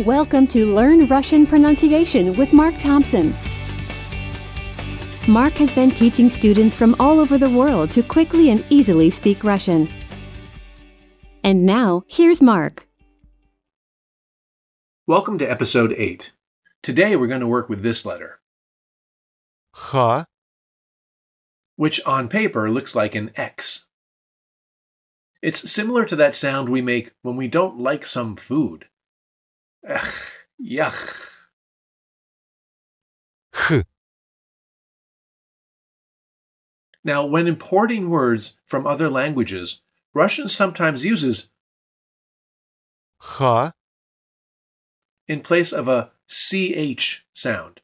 Welcome to Learn Russian Pronunciation with Mark Thompson. Mark has been teaching students from all over the world to quickly and easily speak Russian. And now, here's Mark. Welcome to episode 8. Today we're going to work with this letter, Х, which on paper looks like an X. It's similar to that sound we make when we don't like some food. Ugh, yuck. Х, Now, when importing words from other languages, Russian sometimes uses Х, in place of a CH sound.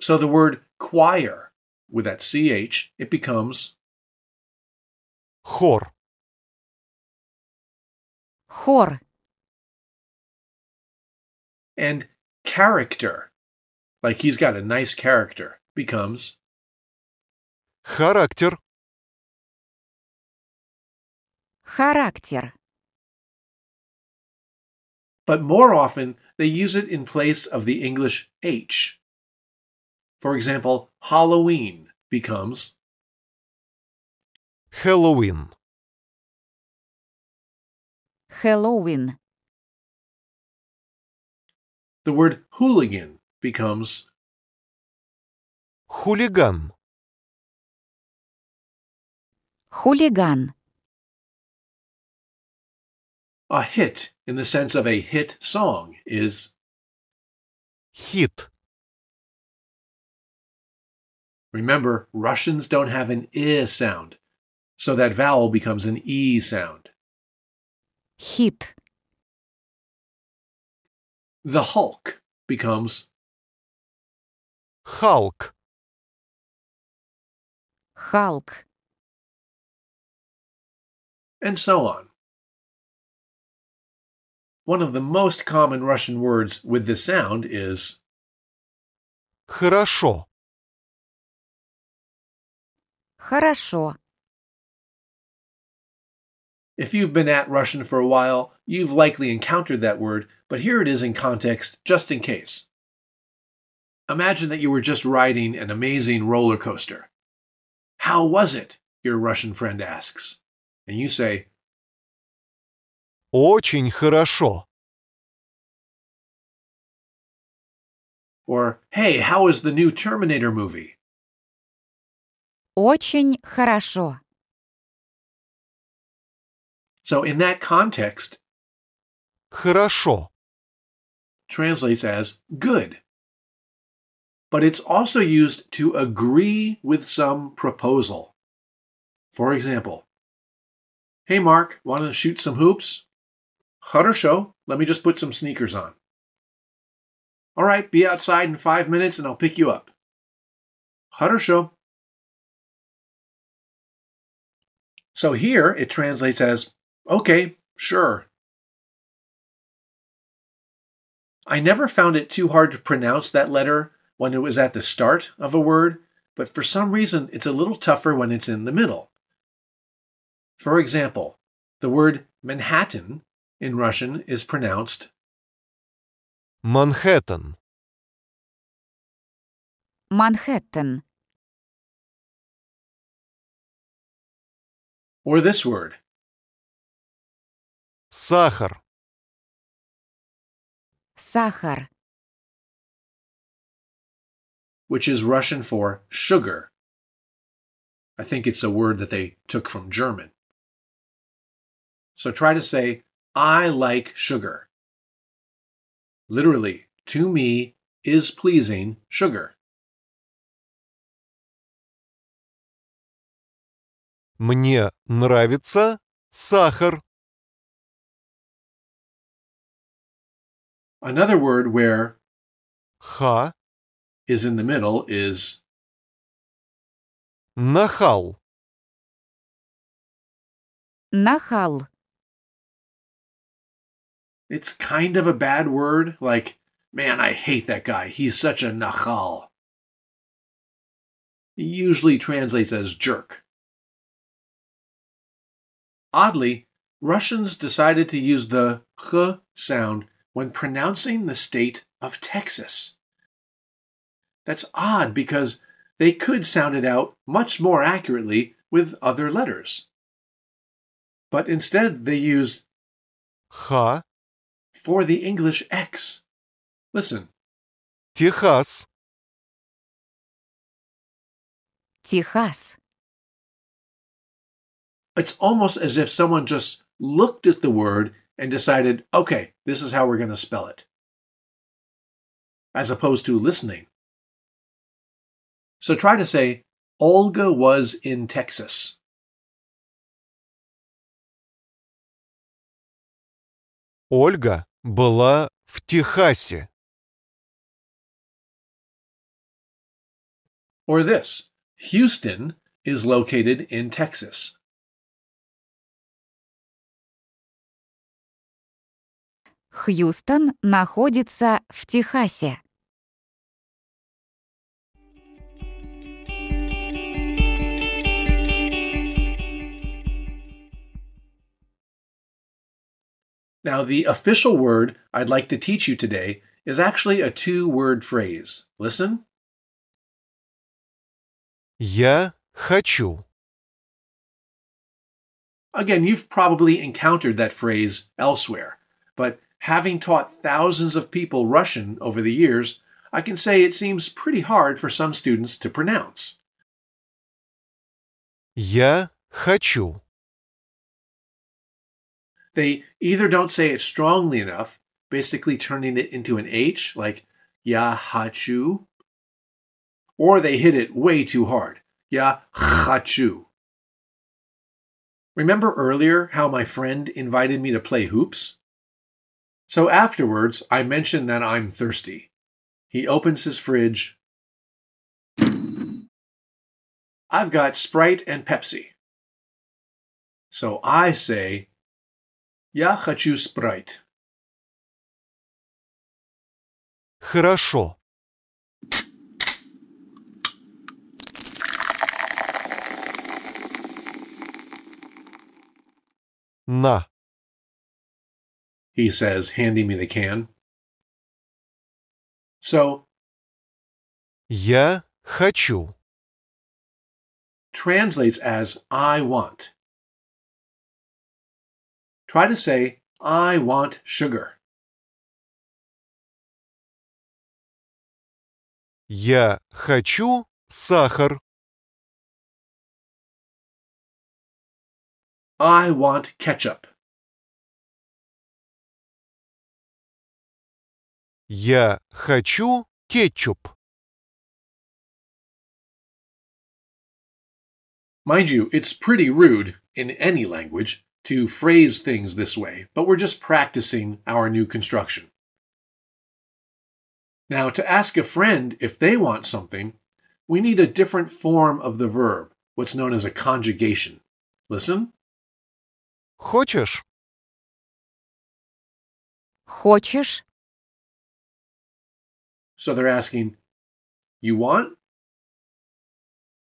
So the word choir with that CH, it becomes хор, Хор. and character, like he's got a nice character, becomes характер. Характер. But more often, they use it in place of the English H. For example, Halloween becomes Хэллоуин. Хэллоуин the word hooligan becomes хулиган, Хулиган. a hit in the sense of a hit song is хит, remember Russians don't have an i sound, so that vowel becomes an e sound. Хит. The Hulk becomes Халк, Халк. and so on. One of the most common Russian words with this sound is хорошо, Хорошо. If you've been at Russian for a while, you've likely encountered that word, but here it is in context just in case. Imagine that you were just riding an amazing roller coaster. How was it? Your Russian friend asks. And you say, очень хорошо, or, Hey, how is the new Terminator movie? Очень хорошо. So, in that context, хорошо, translates as good. But it's also used to agree with some proposal. For example, Hey Mark, want to shoot some hoops? Хорошо, let me just put some sneakers on. All right, be outside in five minutes and I'll pick you up. Хорошо. So here it translates as, Okay, sure. I never found it too hard to pronounce that letter when it was at the start of a word, but for some reason it's a little tougher when it's in the middle. For example, the word Manhattan in Russian is pronounced Манхэттен. Манхэттен. Or this word, сахар, Сахар. which is Russian for sugar. I think it's a word that they took from German. So try to say, I like sugar. Literally, to me is pleasing sugar. мне нравится сахар, Another word where ха is in the middle is нахал. Нахал. It's kind of a bad word, like, man, I hate that guy. He's such a нахал. It usually translates as jerk. Oddly, Russians decided to use the х sound when pronouncing the state of Texas. That's odd because they could sound it out much more accurately with other letters. But instead, they used Х for the English X. Listen. Техас, Техас. It's almost as if someone just looked at the word and decided, okay, this is how we're going to spell it, as opposed to listening. So try to say, Olga was in Texas. Ольга была в Техасе. Or this Houston is located in Texas. Хьюстон находится в Техасе. Now, the official word I'd like to teach you today is actually a two word phrase. Listen. Я хочу. Again, you've probably encountered that phrase elsewhere, but having taught thousands of people Russian over the years, I can say it seems pretty hard for some students to pronounce. Я хочу. They either don't say it strongly enough, basically turning it into an H, like ya hachu, or they hit it way too hard, ya hachu. Remember earlier how my friend invited me to play hoops? So afterwards, I mention that I'm thirsty. He opens his fridge. I've got Sprite and Pepsi. So I say, Я хочу Sprite. Хорошо. На. he says, handing me the can. So, Я хочу. translates as I want. Try to say, I want sugar. Я хочу сахар. I want ketchup. Я хочу кетчуп. Mind you, it's pretty rude in any language to phrase things this way, but we're just practicing our new construction. Now, to ask a friend if they want something, we need a different form of the verb, what's known as a conjugation. Listen. Хочешь? Хочешь? So they're asking, You want?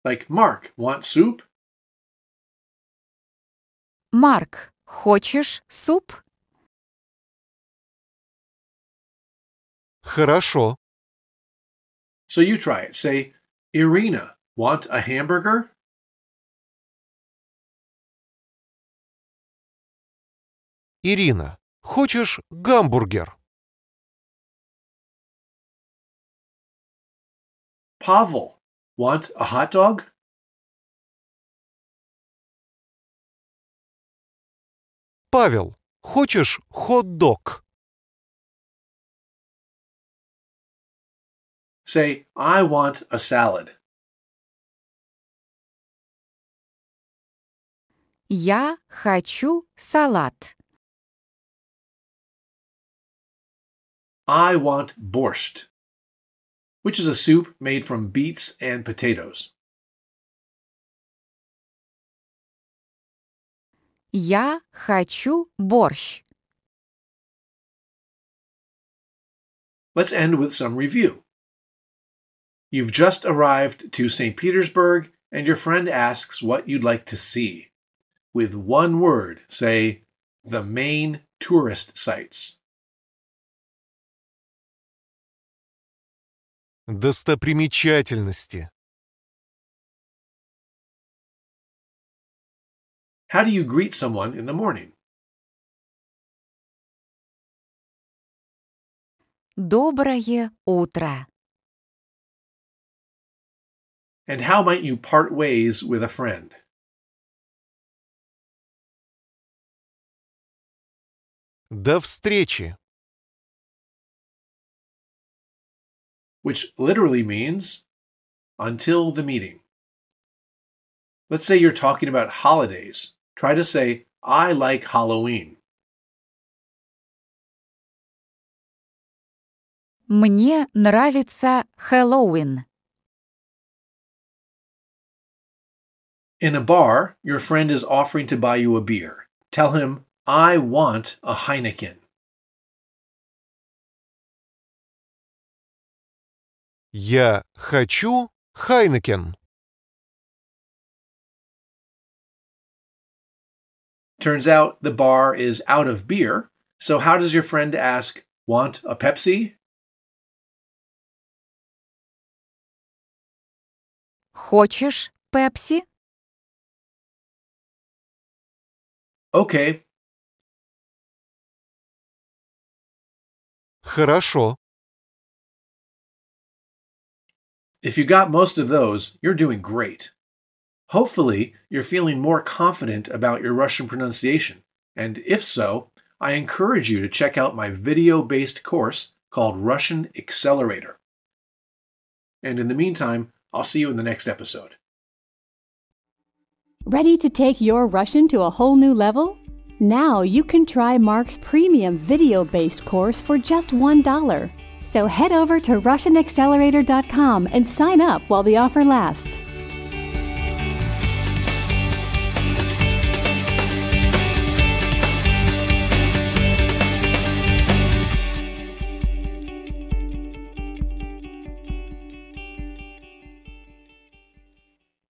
Like, Mark, want soup? Марк, хочешь суп? Хорошо. So you try it. Say, Irina, want a hamburger? Ирина, хочешь гамбургер? Pavel, want a hot dog? Павел, хочешь хот-дог? Say, I want a salad. Я хочу салат. I want borscht, which is a soup made from beets and potatoes. Я хочу борщ. Let's end with some review. You've just arrived to St. Petersburg, and your friend asks what you'd like to see. With one word, say, the main tourist sites. Достопримечательности. How do you greet someone in the morning? Доброе утро. And how might you part ways with a friend? До встречи. which literally means until the meeting. Let's say you're talking about holidays. Try to say, I like Halloween. Мне нравится Хэллоуин. In a bar, your friend is offering to buy you a beer. Tell him, I want a Heineken. Я хочу Хайнекен. Turns out the bar is out of beer, so how does your friend ask, Want a Pepsi? Хочешь Пепси? Okay, Хорошо. If you got most of those, you're doing great. Hopefully, you're feeling more confident about your Russian pronunciation, and if so, I encourage you to check out my video based course called Russian Accelerator. And in the meantime, I'll see you in the next episode. Ready to take your Russian to a whole new level? Now you can try Mark's premium video based course for just $1. So head over to RussianAccelerator.com and sign up while the offer lasts.